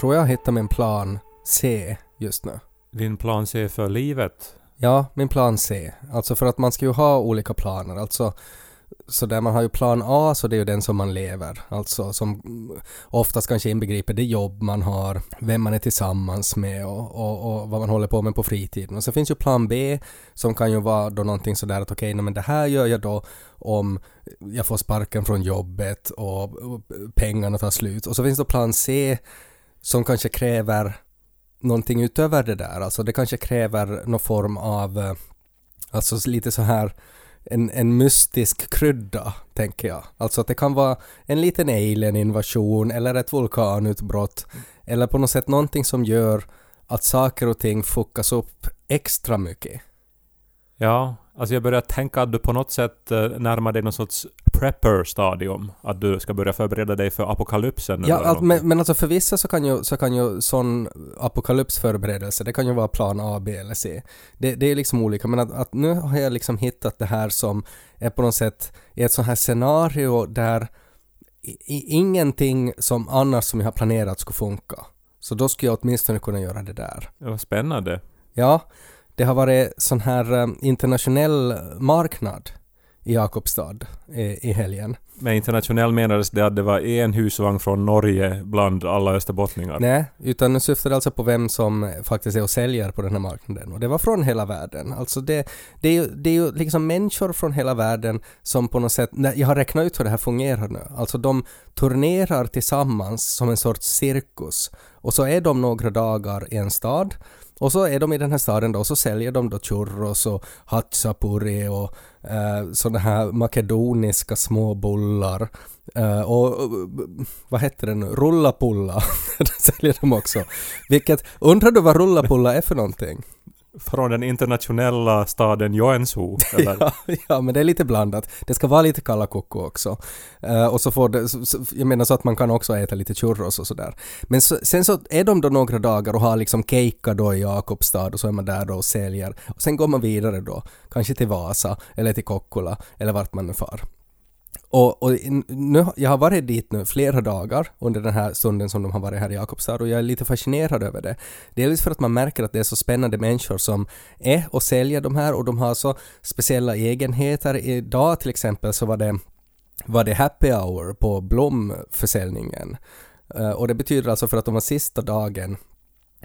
tror jag har hittat min plan C just nu. Din plan C för livet? Ja, min plan C. Alltså för att man ska ju ha olika planer. Alltså så där man har ju plan A så det är ju den som man lever. Alltså som oftast kanske inbegriper det jobb man har, vem man är tillsammans med och, och, och vad man håller på med på fritiden. Och så finns ju plan B som kan ju vara då någonting sådär att okej, okay, men det här gör jag då om jag får sparken från jobbet och pengarna tar slut. Och så finns det plan C som kanske kräver någonting utöver det där. Alltså det kanske kräver någon form av, eh, alltså lite så här en, en mystisk krydda, tänker jag. Alltså att det kan vara en liten alien-invasion eller ett vulkanutbrott eller på något sätt någonting som gör att saker och ting fuckas upp extra mycket. Ja, alltså jag börjar tänka att du på något sätt eh, närmar dig någon sorts prepper-stadium. Att du ska börja förbereda dig för apokalypsen. Ja, att, men, men alltså för vissa så kan ju, så kan ju sån apokalypsförberedelse, det kan ju vara plan A, B eller C. Det, det är liksom olika, men att, att, nu har jag liksom hittat det här som är på något sätt i ett sånt här scenario där i, ingenting som annars som jag har planerat skulle funka. Så då skulle jag åtminstone kunna göra det där. Det var spännande. Ja, det har varit sån här um, internationell marknad i Jakobstad i, i helgen. Med internationell menades det att det var en husvagn från Norge bland alla österbottningar? Nej, utan nu syftar alltså på vem som faktiskt är och säljer på den här marknaden. Och det var från hela världen. Alltså det, det, är, ju, det är ju liksom människor från hela världen som på något sätt, jag har räknat ut hur det här fungerar nu. Alltså de turnerar tillsammans som en sorts cirkus. Och så är de några dagar i en stad och så är de i den här staden då och så säljer de då churros och hatsapuri och eh, sådana här makedoniska små bullar. Eh, och, och vad heter den nu? Rullapulla. det säljer de också. Vilket, undrar du vad rullapulla är för någonting? Från den internationella staden Joensuu? Ja, ja, men det är lite blandat. Det ska vara lite kalla koko också. Uh, och så får det, så, jag menar så att man kan också äta lite churros och sådär. Men så, sen så är de då några dagar och har liksom keikka då i Jakobstad och så är man där då och säljer. Och sen går man vidare då, kanske till Vasa eller till Kokkola eller vart man nu far. Och, och nu, jag har varit dit nu flera dagar under den här stunden som de har varit här i Jakobstad och jag är lite fascinerad över det. Dels för att man märker att det är så spännande människor som är och säljer de här och de har så speciella egenheter. Idag till exempel så var det, var det happy hour på blomförsäljningen. Eh, och det betyder alltså för att de var sista dagen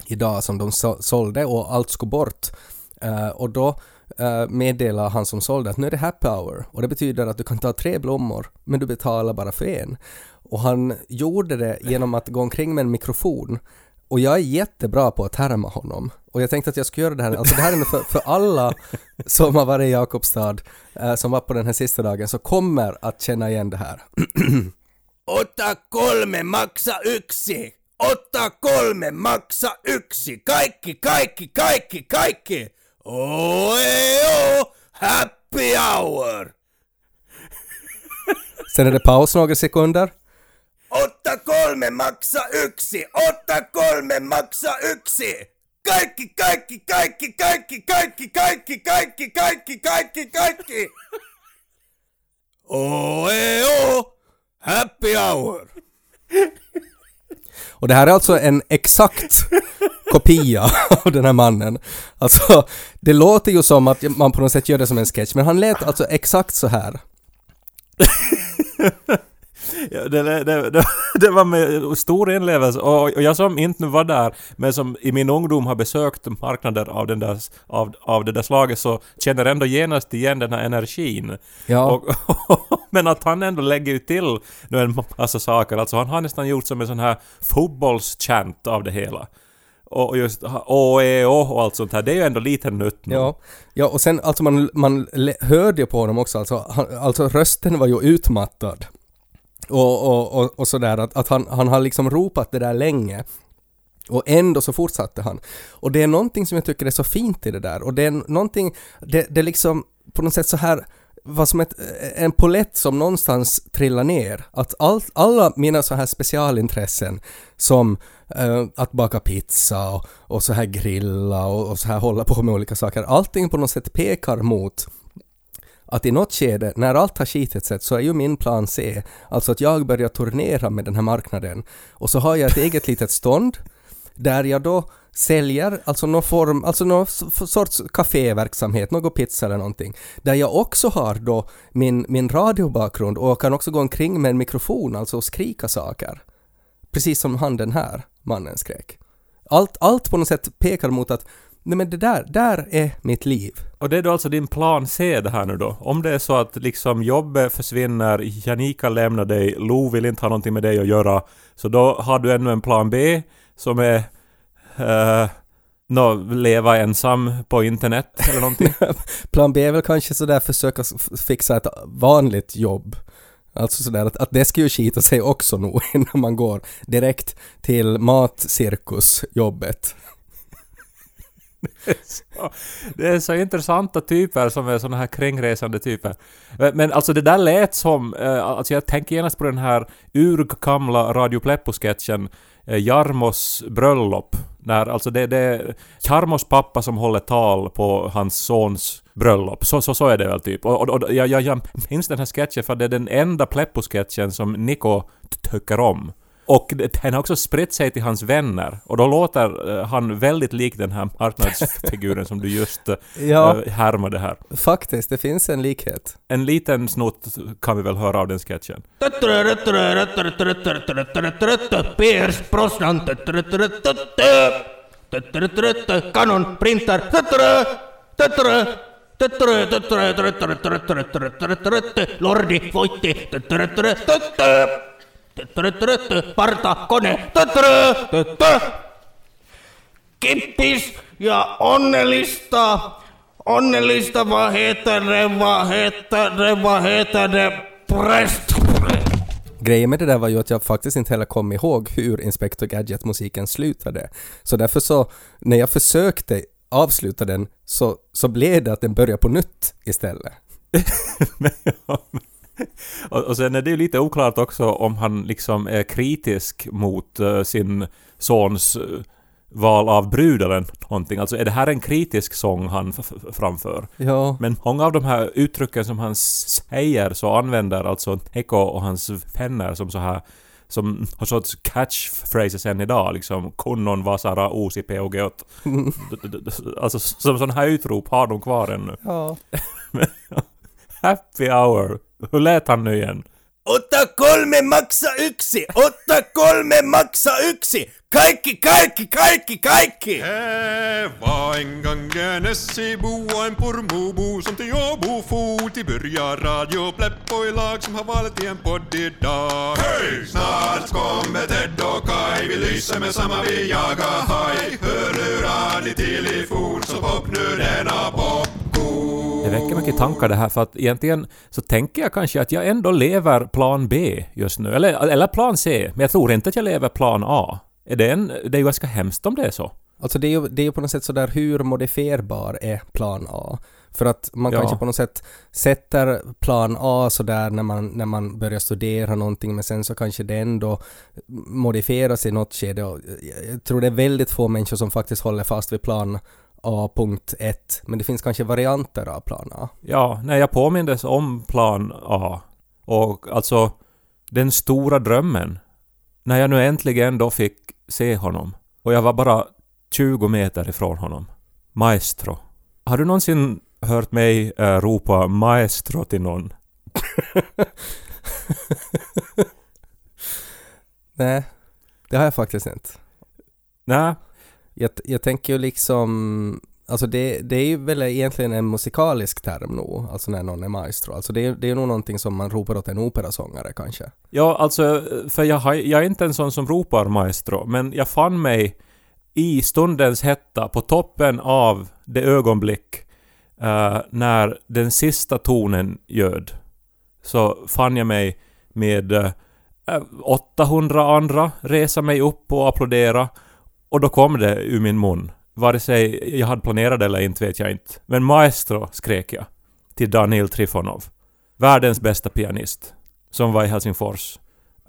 idag som de sålde och allt skulle bort. Eh, och då uh, meddelar han som sålde att nu är det happy hour och det betyder att du kan ta tre blommor men du betalar bara för en. Och han gjorde det genom att gå omkring med en mikrofon och jag är jättebra på att härma honom. Och jag tänkte att jag skulle göra det här, alltså det här är för, för alla som har varit i Jakobstad, uh, som var på den här sista dagen, så kommer att känna igen det här. Ota kolme maksa yksi! Åtta kolme maksa yksi! Kaikki, kaikki, kaikki, kaikki! Oeo, happy hour! Sen är det paus några sekunder. Åtta kolme maksa yksi! Åtta kolme maksa yksi! Kaikki, kaikki, kaikki, kaikki, kaikki, kaikki, kaikki, kaikki, kaikki, kaikki! Oeo, happy hour! Och det här är alltså en exakt kopia av den här mannen. Alltså, det låter ju som att man på något sätt gör det som en sketch, men han lät alltså exakt så här. Ja, det, det, det, det, var med stor inlevelse och, och jag som inte nu var där men som i min ungdom har besökt marknader av, den där, av, av det där slaget så känner ändå genast igen den här energin. Ja. Och, men att han ändå lägger ju till nu en massa saker, alltså han har nästan gjort som en sån här fotbollschant av det hela och just OEO och allt sånt här, det är ju ändå lite nutt Ja, ja och sen alltså man, man hörde ju på honom också alltså, han, alltså rösten var ju utmattad. Och, och, och, och sådär att, att han, han har liksom ropat det där länge. Och ändå så fortsatte han. Och det är någonting som jag tycker är så fint i det där och det är någonting, det, det är liksom på något sätt så här var som ett, en polett som någonstans trillar ner. Att all, alla mina så här specialintressen som eh, att baka pizza och, och så här grilla och, och, så här hålla på med olika saker, allting på något sätt pekar mot att i något skede, när allt har skitit sig, så är ju min plan C, alltså att jag börjar turnera med den här marknaden. Och så har jag ett eget litet stånd, där jag då säljer, alltså någon form, alltså någon sorts kaféverksamhet, någon pizza eller någonting, där jag också har då min, min radiobakgrund och kan också gå omkring med en mikrofon, alltså och skrika saker. Precis som han den här mannen skrek. Allt, allt på något sätt pekar mot att nej men det där, där är mitt liv. Och det är då alltså din plan C det här nu då? Om det är så att liksom jobbet försvinner, Janika lämnar dig, Lo vill inte ha någonting med dig att göra, så då har du ännu en plan B som är uh, nå, leva ensam på internet eller någonting. Plan B är väl kanske sådär försöka fixa ett vanligt jobb. Alltså sådär att, att det ska ju skita sig också nog innan man går direkt till matcirkusjobbet. så, Det är så intressanta typer som är såna här kringresande typer. Eh, men- alltså det där lät som, eh, alltså jag tänker genast på den här urgamla Radio Pleppo-sketchen eh, Jarmos bröllop. När alltså det, det är Jarmos pappa som håller tal på hans sons bröllop. Så, så, så är det väl typ. Och, och, och jag, jag, jag minns den här sketchen för det är den enda Pleppo-sketchen som Nico tycker om. Och den har också spritt sig till hans vänner. Och då låter eh, han väldigt lik den här marknadsfiguren som du just eh, Ja, eh, härmade här. faktiskt, det finns en likhet. En liten snutt kan vi väl höra av den sketchen. Brosnan. Printer. Lordi voitti. Parta kone. Kippis ja onnellista. Onnellista vad heter det, präst. Grejen med det där var ju att jag faktiskt inte heller kom ihåg hur Inspector Gadget-musiken slutade. Så därför så, när jag försökte avsluta den, så, så blev det att den började på nytt istället. och, och sen är det ju lite oklart också om han liksom är kritisk mot eh, sin sons eh, val av brud eller någonting. Alltså är det här en kritisk sång han framför? Ja, Men många av de här uttrycken som han säger så använder alltså Eko och hans vänner som så här som har sorts catchphrases än idag liksom kunnon vasara uusi POG Alltså som sådana här utrop har de kvar ännu. ja. Happy hour. Hur lät han nu igen? Otta kolme maksa yksi! Otta kolme maksa yksi! Kaikki, kaikki, kaikki, kaikki! Det var en gång en Essebo och en Pormobo som till Åbo for till börja Radio Pleppo i lag som har valt i en podd idag. Hej! Snart kommer Ted och Kai, vi lyser med samma vi jagar haj. Hörlurar ni till i fot så pop nu denna popcorn. Det väcker mycket tankar det här för att egentligen så tänker jag kanske att jag ändå lever plan B just nu. Eller, eller plan C. Men jag tror inte att jag lever plan A. Är det, en, det är ju ganska hemskt om det är så. Alltså det är ju det är ju på något sätt sådär hur modifierbar är plan A? För att man Ja. kanske på något sätt sätter plan A sådär när man, när man börjar studera någonting men sen så kanske det ändå modifieras i något skede och jag- jag tror det är väldigt få människor som faktiskt håller fast vid plan A.1 men det finns kanske varianter av plan A. Ja, när jag påmindes om plan A. Och alltså den stora drömmen. När jag nu äntligen då fick se honom. Och jag var bara 20 meter ifrån honom. Maestro. Har du någonsin hört mig eh, ropa maestro till någon? Nej, det har jag faktiskt inte. Nej, jag, jag tänker ju liksom, alltså det, det är ju väl egentligen en musikalisk term nog, alltså när någon är maestro. Alltså det, är- det är nog någonting som man ropar åt en operasångare kanske. Ja, alltså, för jag, har, jag är inte en sån som ropar maestro, men jag fann mig i stundens hetta på toppen av det ögonblick uh, när den sista tonen ljöd. Så fann jag mig med eh, uh, 800 andra resa mig upp och applådera. Och då kom det ur min mun. Vare sig jag hade planerat det eller inte vet jag inte. Men maestro skrek jag. Till Daniel Trifonov. Världens bästa pianist som var i Helsingfors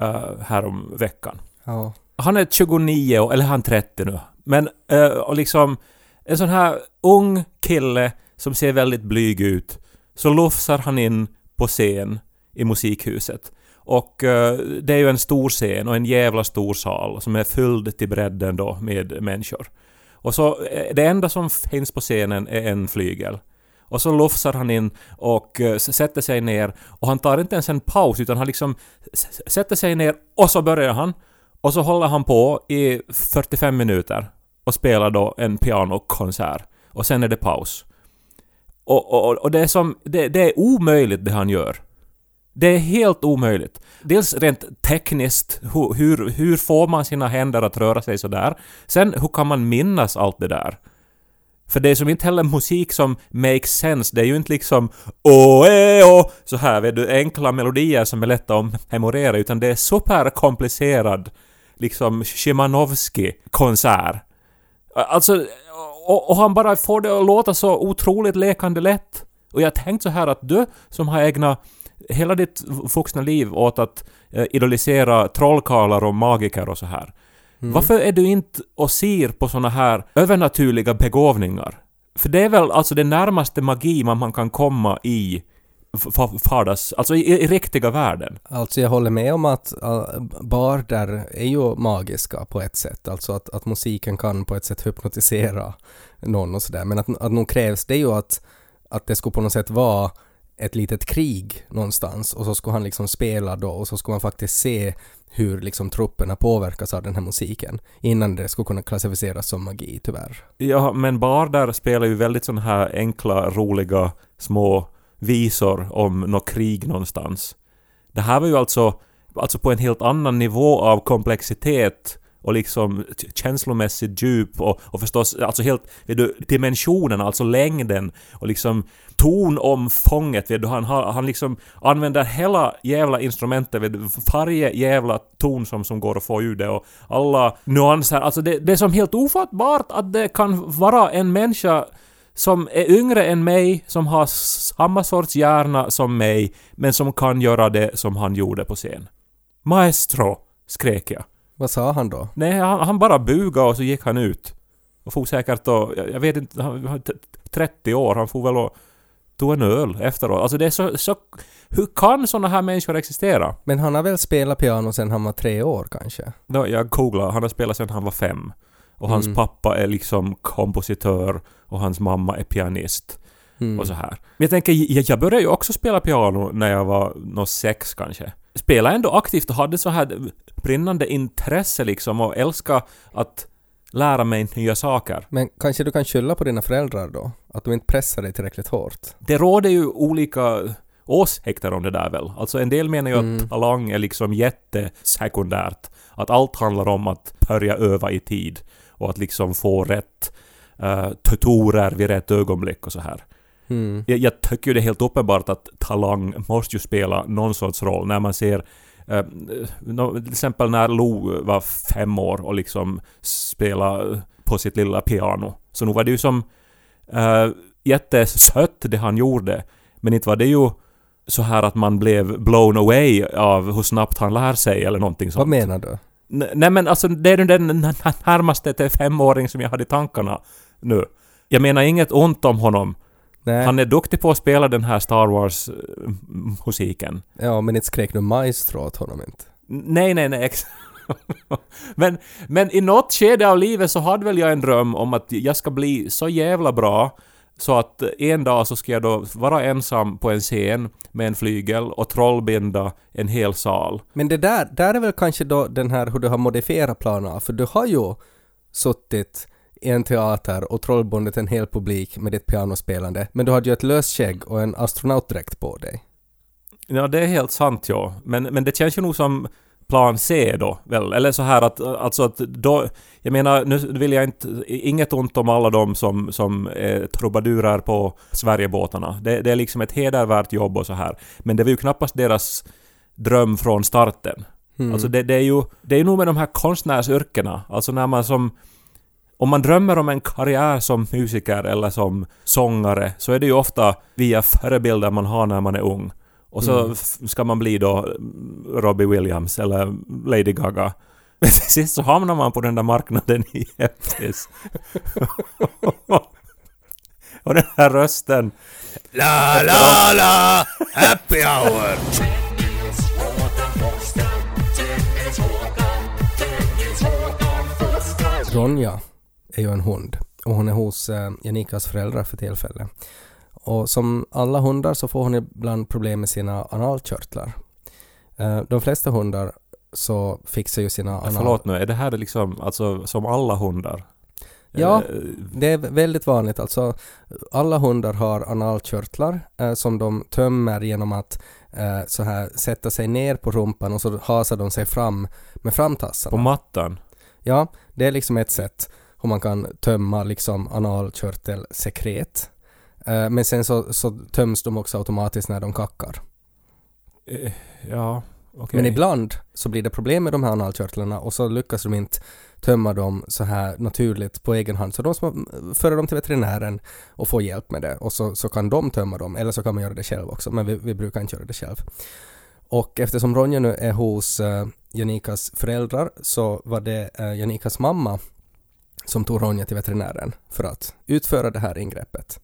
uh, härom veckan. Ja. Han är 29 år, eller han är 30 nu. Men uh, och liksom en sån här ung kille som ser väldigt blyg ut. så lufsar han in på scen i musikhuset. Och eh, det är ju en stor scen och en jävla stor sal som är fylld till bredden då med människor. Och så eh, det enda som finns på scenen är en flygel. Och så lufsar han in och eh, sätter sig ner och han tar inte ens en paus utan han liksom sätter sig ner och så börjar han. Och så håller han på i 45 minuter och spelar då en pianokonsert. Och sen är det paus. Och, och, och det är som... Det, det är omöjligt det han gör. Det är helt omöjligt. Dels rent tekniskt, hur, hur, hur får man sina händer att röra sig sådär? Sen, hur kan man minnas allt det där? För det är som inte heller musik som makes sense. Det är ju inte liksom åh, eh, åh, så här vet du, enkla melodier som är lätta att memorera, utan det är superkomplicerad, liksom Szymanowski-konsert. Alltså, och, och han bara får det att låta så otroligt lekande lätt. Och jag har tänkt så här att du som har ägnat hela ditt vuxna liv åt att eh, idolisera trollkarlar och magiker och så här. Varför är du inte och ser på såna här övernaturliga begåvningar? För det är väl alltså det närmaste magi man, kan komma i f- f- vardags... Alltså i, i riktiga världen. Alltså jag håller med om att uh, barder är ju magiska på ett sätt. Alltså att, att musiken kan på ett sätt hypnotisera någon och sådär. Men att, att nog krävs det ju att, att det skulle på något sätt vara ett litet krig någonstans och så skulle han liksom spela då och så skulle man faktiskt se hur liksom trupperna påverkas av den här musiken innan det skulle kunna klassificeras som magi tyvärr. Ja, men barder spelar ju väldigt sådana här enkla, roliga, små visor om något krig någonstans. Det här var ju alltså, alltså på en helt annan nivå av komplexitet och liksom känslomässigt djup och, och förstås alltså helt, vet du, dimensionen, alltså längden och liksom tonomfånget, vet du, han, han liksom använder hela jävla instrumentet, vet du, varje jävla ton som, som går att få ur det och alla nyanser, alltså det, det är som helt ofattbart att det kan vara en människa som är yngre än mig, som har samma sorts hjärna som mig, men som kan göra det som han gjorde på scen. Maestro! skrek jag. Vad sa han då? Nej, han, han bara bugade och så gick han ut. Och for säkert då, jag, jag vet inte, han var t- 30 år, han får väl och tog en öl efteråt. Alltså det är så, så hur kan såna här människor existera? Men han har väl spelat piano sedan han var tre år kanske? Då, jag googlade, han har spelat sedan han var fem. Och hans Mm. pappa är liksom kompositör och hans mamma är pianist. Mm. och så här. Men jag tänker, jag, började ju också spela piano när jag var nå sex kanske. Spelade ändå aktivt och hade så här brinnande intresse liksom och älska att lära mig nya saker. Men kanske du kan skylla på dina föräldrar då? Att de inte pressar dig tillräckligt hårt? Det råder ju olika åsikter om det där väl. Alltså en del menar ju Mm. att talang är liksom jättesekundärt. Att allt handlar om att börja öva i tid och att liksom få rätt uh, tutorer vid rätt ögonblick och så här. Mm. Jag, jag tycker ju det är helt uppenbart att talang måste ju spela någon sorts roll när man ser eh, till exempel när Lo var fem år och liksom spelade på sitt lilla piano. Så nog var det ju som uh, jättesött det han gjorde. Men inte var det ju så här att man blev blown away av hur snabbt han lär sig eller någonting sånt. Vad menar du? N- Nej men alltså det är den närmaste till femåring som jag hade i tankarna nu. Jag menar inget ont om honom. Nej. Han är duktig på att spela den här Star Wars-musiken. Ja, men inte skrek du maestro åt honom inte? Nej, nej, nej. men, men i något skede av livet så hade väl jag en dröm om att jag ska bli så jävla bra så att en dag så ska jag då vara ensam på en scen med en flygel och trollbinda en hel sal. Men det där, där är väl kanske då den här hur du har modifierat planerna, för du har ju suttit i en teater och trollbundit en hel publik med ditt pianospelande, men du hade ju ett lösskägg och en astronautdräkt på dig. Ja, det är helt sant ja. Men, men det känns ju nog som plan C då, väl? Eller så här att, alltså att då... Jag menar, nu vill jag inte... Inget ont om alla de som, som är trubadurer på Sverigebåtarna. Det, det är liksom ett hedervärt jobb och så här. Men det var ju knappast deras dröm från starten. Mm. Alltså det, det är ju... Det är nog med de här konstnärsyrkena. Alltså när man som... Om man drömmer om en karriär som musiker eller som sångare så är det ju ofta via förebilder man har när man är ung. Och så Mm. ska man bli då Robbie Williams eller Lady Gaga. Men till sist så hamnar man på den där marknaden i Elvis. och den här rösten. La la la! Happy hour! Ronja är ju en hund och hon är hos eh, Janikas föräldrar för tillfället. Och som alla hundar så får hon ibland problem med sina analkörtlar. Eh, de flesta hundar så fixar ju sina anal... Förlåt nu, är det här liksom alltså som alla hundar? Ja, det är väldigt vanligt. Alltså, alla hundar har analkörtlar eh, som de tömmer genom att eh, så här sätta sig ner på rumpan och så hasar de sig fram med framtassarna. På mattan? Ja, det är liksom ett sätt hur man kan tömma liksom analkörtelsekret. Eh, men sen så, så töms de också automatiskt när de kackar. Eh, Ja, okej. Men ibland så blir det problem med de här analkörtlarna och så lyckas de inte tömma dem så här naturligt på egen hand. Så de ska föra dem till veterinären och få hjälp med det och så, så kan de tömma dem eller så kan man göra det själv också men vi, vi brukar inte göra det själv. Och eftersom Ronja nu är hos uh, Janikas föräldrar så var det uh, Janikas mamma som tog Ronja till veterinären för att utföra det här ingreppet.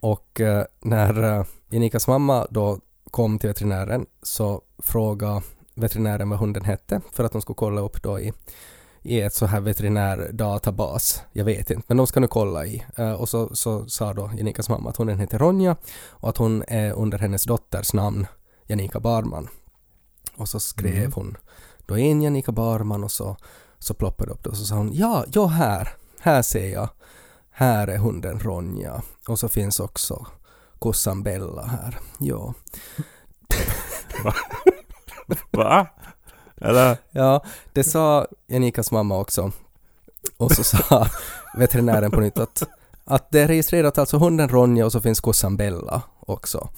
Och eh, när Janikas mamma då kom till veterinären så frågade veterinären vad hunden hette för att de skulle kolla upp då i, i ett så här veterinärdatabas. Jag vet inte, men de ska nu kolla i. Eh, och så, så sa då Janikas mamma att hunden heter Ronja och att hon är under hennes dotters namn Janika Barman. Och så skrev hon då in Janika Barman och så, så ploppade det upp och så sa hon ja, ja här, här ser jag. Här är hunden Ronja. Och så finns också kossan Bella här. Ja. Va? Eller? Ja, det sa Janikas mamma också. Och så sa veterinären på nytt att, att det är registrerat alltså hunden Ronja och så finns kossan Bella också.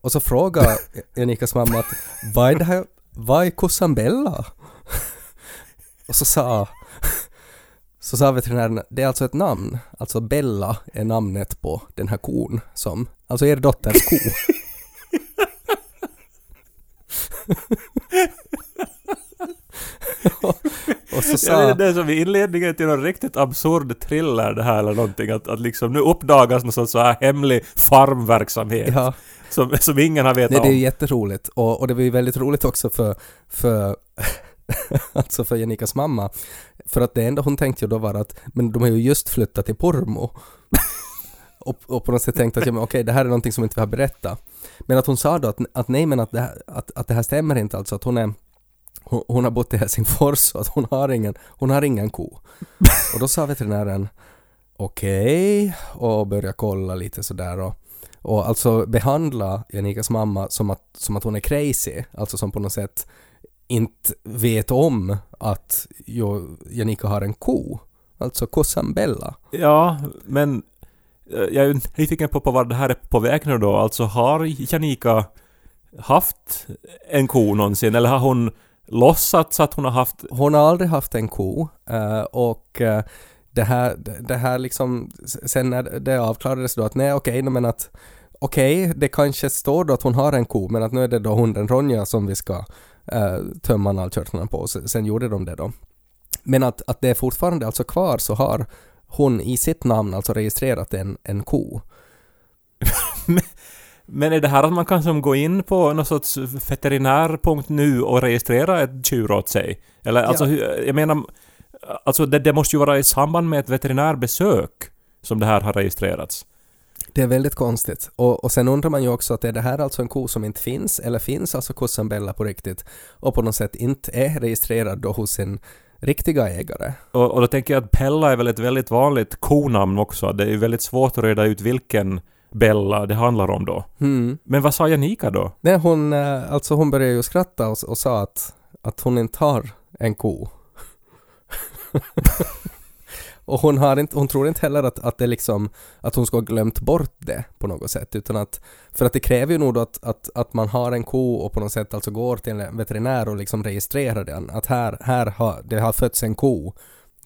Och så frågade Janikas mamma att vad är det här, vad är kossan Bella? Och så sa, så sa veterinären, det är alltså ett namn, alltså Bella är namnet på den här kon som, alltså er dotters ko. och så Ja, sa... det, det är som i inledningen till någon riktigt absurd thriller det här eller någonting. Att, att liksom nu uppdagas någon sorts så här hemlig farmverksamhet. Ja, Som, som ingen har vetat nej, det är om. jätteroligt och, och det var ju väldigt roligt också för, för alltså för Janikas mamma. För att det enda hon tänkte ju då var att men de har ju just flyttat till Pormo. och, och på något sätt tänkte att ja, men okej, det här är någonting som inte vi har berättat. Men att hon sa då att, att nej men att det, här, att, att det här stämmer inte alltså att hon är hon, hon har bott i Helsingfors och att hon har ingen, hon har ingen ko. Och då sa veterinären okej och började kolla lite sådär och, och alltså behandla Janikas mamma som att, som att hon är crazy, alltså som på något sätt inte vet om att Janika har en ko. Alltså kossan Bella. Ja, men eh, jag är ju nyfiken på, på vad det här är på väg nu då. Alltså har Janika haft en ko någonsin? Eller har hon låtsats att hon har haft... Hon har aldrig haft en ko eh, och eh, det här, det här liksom, sen när det avklarades då att nej okej, men att okej, det kanske står då att hon har en ko, men att nu är det då hunden Ronja som vi ska eh, tömma analkörtlarna på. Sen, sen gjorde de det då. Men att, att det är fortfarande alltså kvar så har hon i sitt namn alltså registrerat en, en ko. Men är det här att man kan som gå in på någon sorts veterinär.nu och registrera ett djur åt sig? Eller alltså, Ja. jag menar... Alltså det, det måste ju vara i samband med ett veterinärbesök som det här har registrerats. Det är väldigt konstigt. Och, och sen undrar man ju också att är det här alltså en ko som inte finns eller finns alltså kossan Bella på riktigt och på något sätt inte är registrerad då hos sin riktiga ägare. Och, och då tänker jag att Pella är väl ett väldigt vanligt konamn också. Det är ju väldigt svårt att reda ut vilken Bella det handlar om då. Hmm. Men vad sa Janika då? Nej, hon, eh, alltså hon började ju skratta och, och sa att, att hon inte har en ko. och hon, har inte, hon tror inte heller att, att det liksom, att hon ska ha glömt bort det på något sätt, utan att, för att det kräver ju nog att, att, att man har en ko och på något sätt alltså går till en veterinär och liksom registrerar den, att här, här har, det har fötts en ko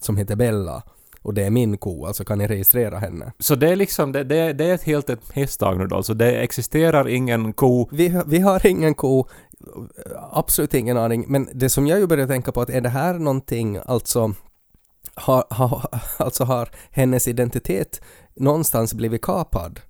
som heter Bella och det är min ko, alltså kan ni registrera henne? Så det är liksom, det, det, det är ett helt ett misstag nu då. Alltså det existerar ingen ko. Vi, vi har ingen ko, absolut ingen aning, men det som jag ju börjar tänka på att är det här någonting, alltså har, har, alltså har hennes identitet någonstans blivit kapad.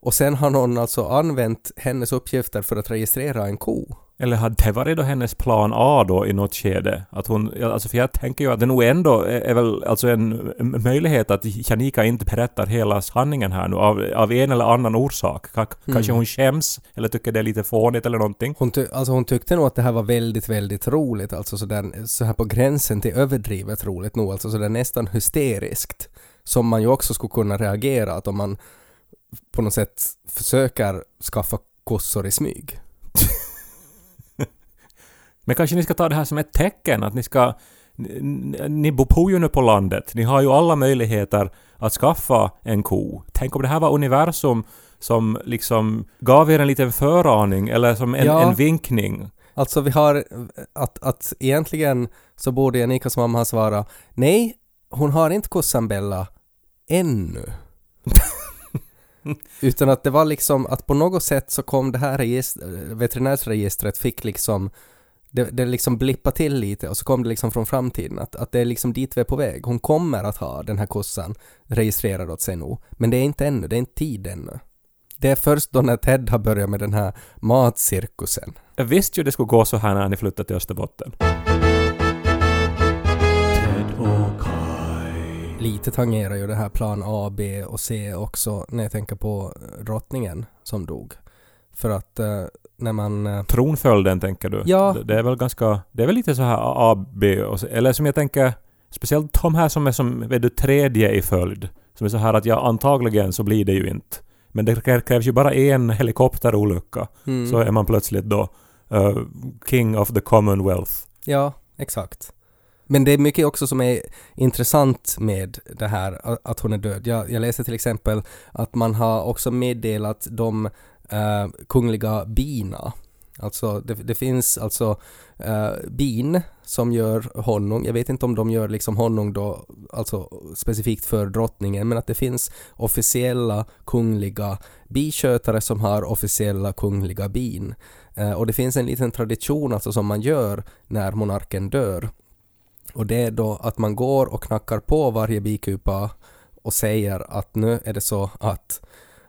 Och sen har någon alltså använt hennes uppgifter för att registrera en ko. Eller hade det varit då hennes plan A då i något skede? Att hon, alltså för jag tänker ju att det nog ändå är, är väl alltså en möjlighet att Janika inte berättar hela sanningen här nu av, av en eller annan orsak. Ka- Kanske hon skäms eller tycker det är lite fånigt eller någonting. Hon, ty- alltså hon tyckte nog att det här var väldigt, väldigt roligt. Alltså så, där, så här på gränsen till överdrivet roligt nog. Alltså så där nästan hysteriskt. Som man ju också skulle kunna reagera att om man på något sätt försöker skaffa kossor i smyg. Men kanske ni ska ta det här som ett tecken att ni ska... Ni, ni bor ju nu på landet. Ni har ju alla möjligheter att skaffa en ko. Tänk om det här var universum som liksom gav er en liten föraning eller som en, Ja. en vinkning. Alltså vi har att, att egentligen så borde Janikas mamma ha svarat nej, hon har inte kossan Bella ännu. Utan att det var liksom att på något sätt så kom det här register, veterinärsregistret fick liksom det, det liksom blippade till lite och så kom det liksom från framtiden att, att det är liksom dit vi är på väg. Hon kommer att ha den här kossan registrerad åt sig nu. Men det är inte ännu, det är inte tid ännu. Det är först då när Ted har börjat med den här matcirkusen. Jag visste ju det skulle gå så här när ni flyttade till Österbotten. Lite tangerar ju det här plan A, B och C också när jag tänker på eh, drottningen som dog. För att eh, när man... Eh, Tronföljden tänker du? Ja. Det, är väl ganska... Det är väl lite så här A, B och C. Eller som jag tänker... Speciellt de här som är som, vet du, tredje i följd. Som är så här att ja, antagligen så blir det ju inte. Men det krä- krävs ju bara en helikopterolycka. mm, Så är man plötsligt då eh, King of the Commonwealth. Ja, exakt. Men det är mycket också som är intressant med det här att hon är död. Jag, jag läste till exempel att man har också meddelat de eh, kungliga bina. Alltså det, det finns alltså eh, bin som gör honung. Jag vet inte om de gör liksom honung då, alltså specifikt för drottningen, men att det finns officiella kungliga biskötare som har officiella kungliga bin. Eh, och det finns en liten tradition alltså som man gör när monarken dör. Och det är då att man går och knackar på varje bikupa och säger att nu är det så att,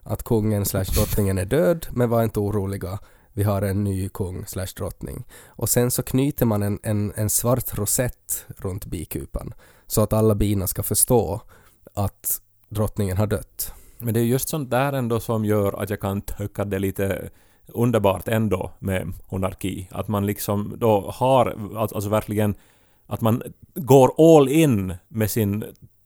att kungen slash drottningen är död, men var inte oroliga. Vi har en ny kung slash drottning. Och sen så knyter man en, en, en svart rosett runt bikupan. Så att alla bina ska förstå att drottningen har dött. Men det är just sånt där ändå som gör att jag kan tycka det är lite underbart ändå med monarki. Att man liksom då har, alltså verkligen, att man går all in med sin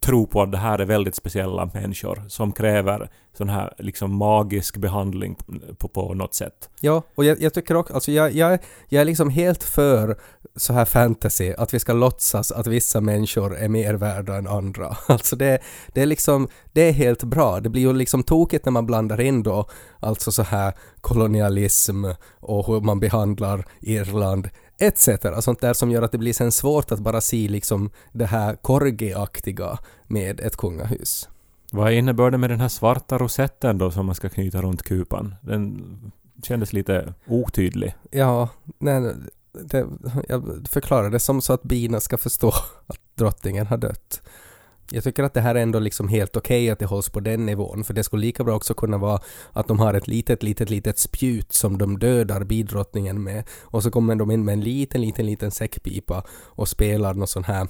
tro på att det här är väldigt speciella människor som kräver sån här liksom magisk behandling på, på något sätt. Ja, och jag, jag tycker också, alltså jag, jag, jag är liksom helt för så här fantasy, att vi ska låtsas att vissa människor är mer värda än andra. Alltså det, det är liksom, det är helt bra. Det blir ju liksom tokigt när man blandar in då, alltså så här kolonialism och hur man behandlar Irland etc. Sånt där som gör att det blir sen svårt att bara se liksom det här korgiaktiga med ett kungahus. Vad är innebörden med den här svarta rosetten då som man ska knyta runt kupan? Den kändes lite otydlig. Ja, nej, det, jag förklarar det som så att bina ska förstå att drottningen har dött. Jag tycker att det här är ändå liksom helt okej att det hålls på den nivån, för det skulle lika bra också kunna vara att de har ett litet, litet, litet spjut som de dödar bidrottningen med och så kommer de in med en liten, liten, liten säckpipa och spelar någon sån här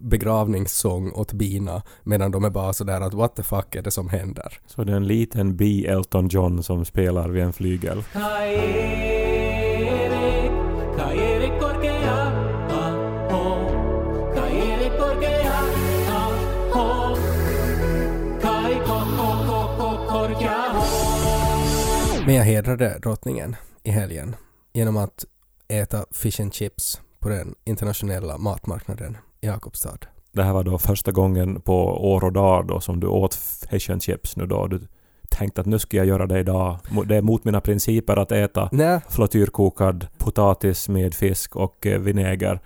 begravningssång åt bina medan de är bara sådär att what the fuck är det som händer? Så det är en liten bi Elton John som spelar vid en flygel. Kairi, Men jag hedrade drottningen i helgen genom att äta fish and chips på den internationella matmarknaden i Jakobstad. Det här var då första gången på år och dag då som du åt fish and chips nu då. Du tänkte att nu ska jag göra det idag. Det är mot mina principer att äta Nej, flottyrkokad potatis med fisk och eh, vinäger.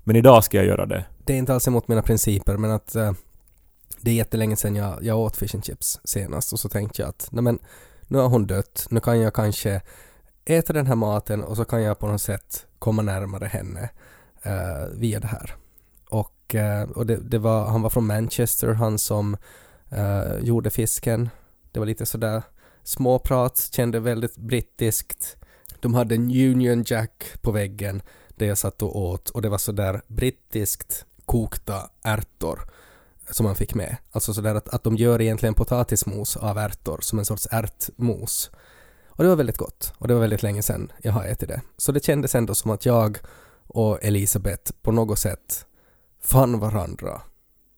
Men idag ska jag göra det. det är inte alls emot mina principer men att eh, det är jättelänge sedan jag, jag åt fish and chips senast och så tänkte jag att nej men nu har hon dött, nu kan jag kanske äta den här maten och så kan jag på något sätt komma närmare henne eh, via det här. Och, eh, och det, det var, han var från Manchester, han som uh, gjorde fisken. Det var lite sådär småprat, kände väldigt brittiskt. De hade en Union Jack på väggen där jag satt och åt och det var sådär brittiskt kokta ärtor som man fick med. Alltså sådär att, att de gör egentligen potatismos av ärtor som en sorts ärtmos. Och det var väldigt gott och det var väldigt länge sedan jag har ätit det. Så det kändes ändå som att jag och Elisabeth på något sätt fann varandra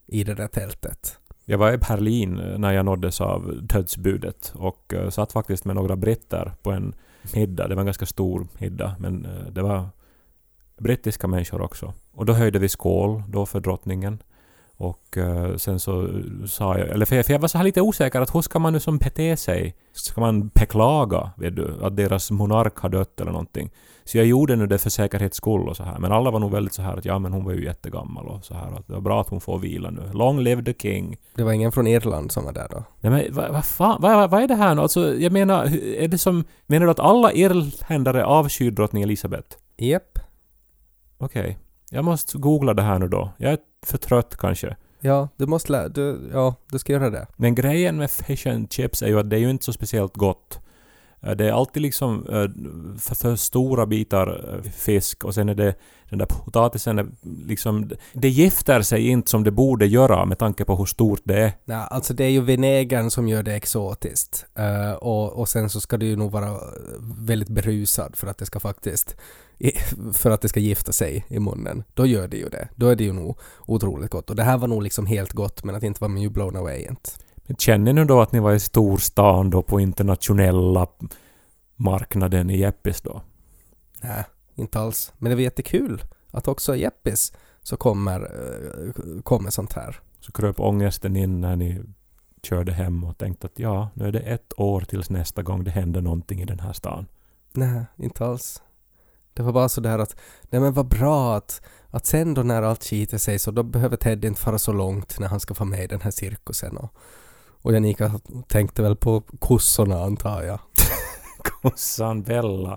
i det där tältet. Jag var i Berlin eh, när jag nåddes av dödsbudet och eh, satt faktiskt med några britter på en middag. Det var en ganska stor middag men eh, det var brittiska människor också. Och då höjde vi skål då för drottningen. Och uh, sen så sa jag, eller för jag, för jag var så här lite osäker att hur ska man nu som bete sig? Ska man beklaga, vet du, att deras monark har dött eller någonting? Så jag gjorde nu det för säkerhets skull och så här. Men alla var nog väldigt så här att ja men hon var ju jättegammal och så här. Att det var bra att hon får vila nu. Long live the king. Det var ingen från Irland som var där då? Nej men vad va fan, vad va, va är det här nu? Alltså jag menar, är det som... Menar du att alla irländare avskyr drottning Elisabeth? Japp. Okej. Okay. Jag måste googla det här nu då. Jag är för trött kanske. Ja, du måste lä- du, ja, du ska göra det. Men grejen med fish and chips är ju att det är ju inte så speciellt gott. Eh, det är alltid liksom eh, för, för stora bitar eh, fisk och sen är det den där potatisen är liksom... Det gifter sig inte som det borde göra med tanke på hur stort det är. Nej, alltså det är ju vinägern som gör det exotiskt. Uh, och, och sen så ska du ju nog vara väldigt berusad för att det ska faktiskt för att det ska gifta sig i munnen. Då gör det ju det. Då är det ju nog otroligt gott. Och det här var nog liksom helt gott men att inte vara man blown away inte. Känner ni då att ni var i storstan då på internationella marknaden i Jeppis då? Nej, inte alls. Men det var jättekul att också i Jeppis så kommer, uh, kommer sånt här. Så kröp ångesten in när ni körde hem och tänkte att ja, nu är det ett år tills nästa gång det händer någonting i den här stan. Nej, inte alls. Det var bara så där att, nej men vad bra att, att sen då när allt skiter sig så då behöver Ted inte fara så långt när han ska få med i den här cirkusen och, och Janika tänkte väl på kossorna antar jag. Kossan Bella.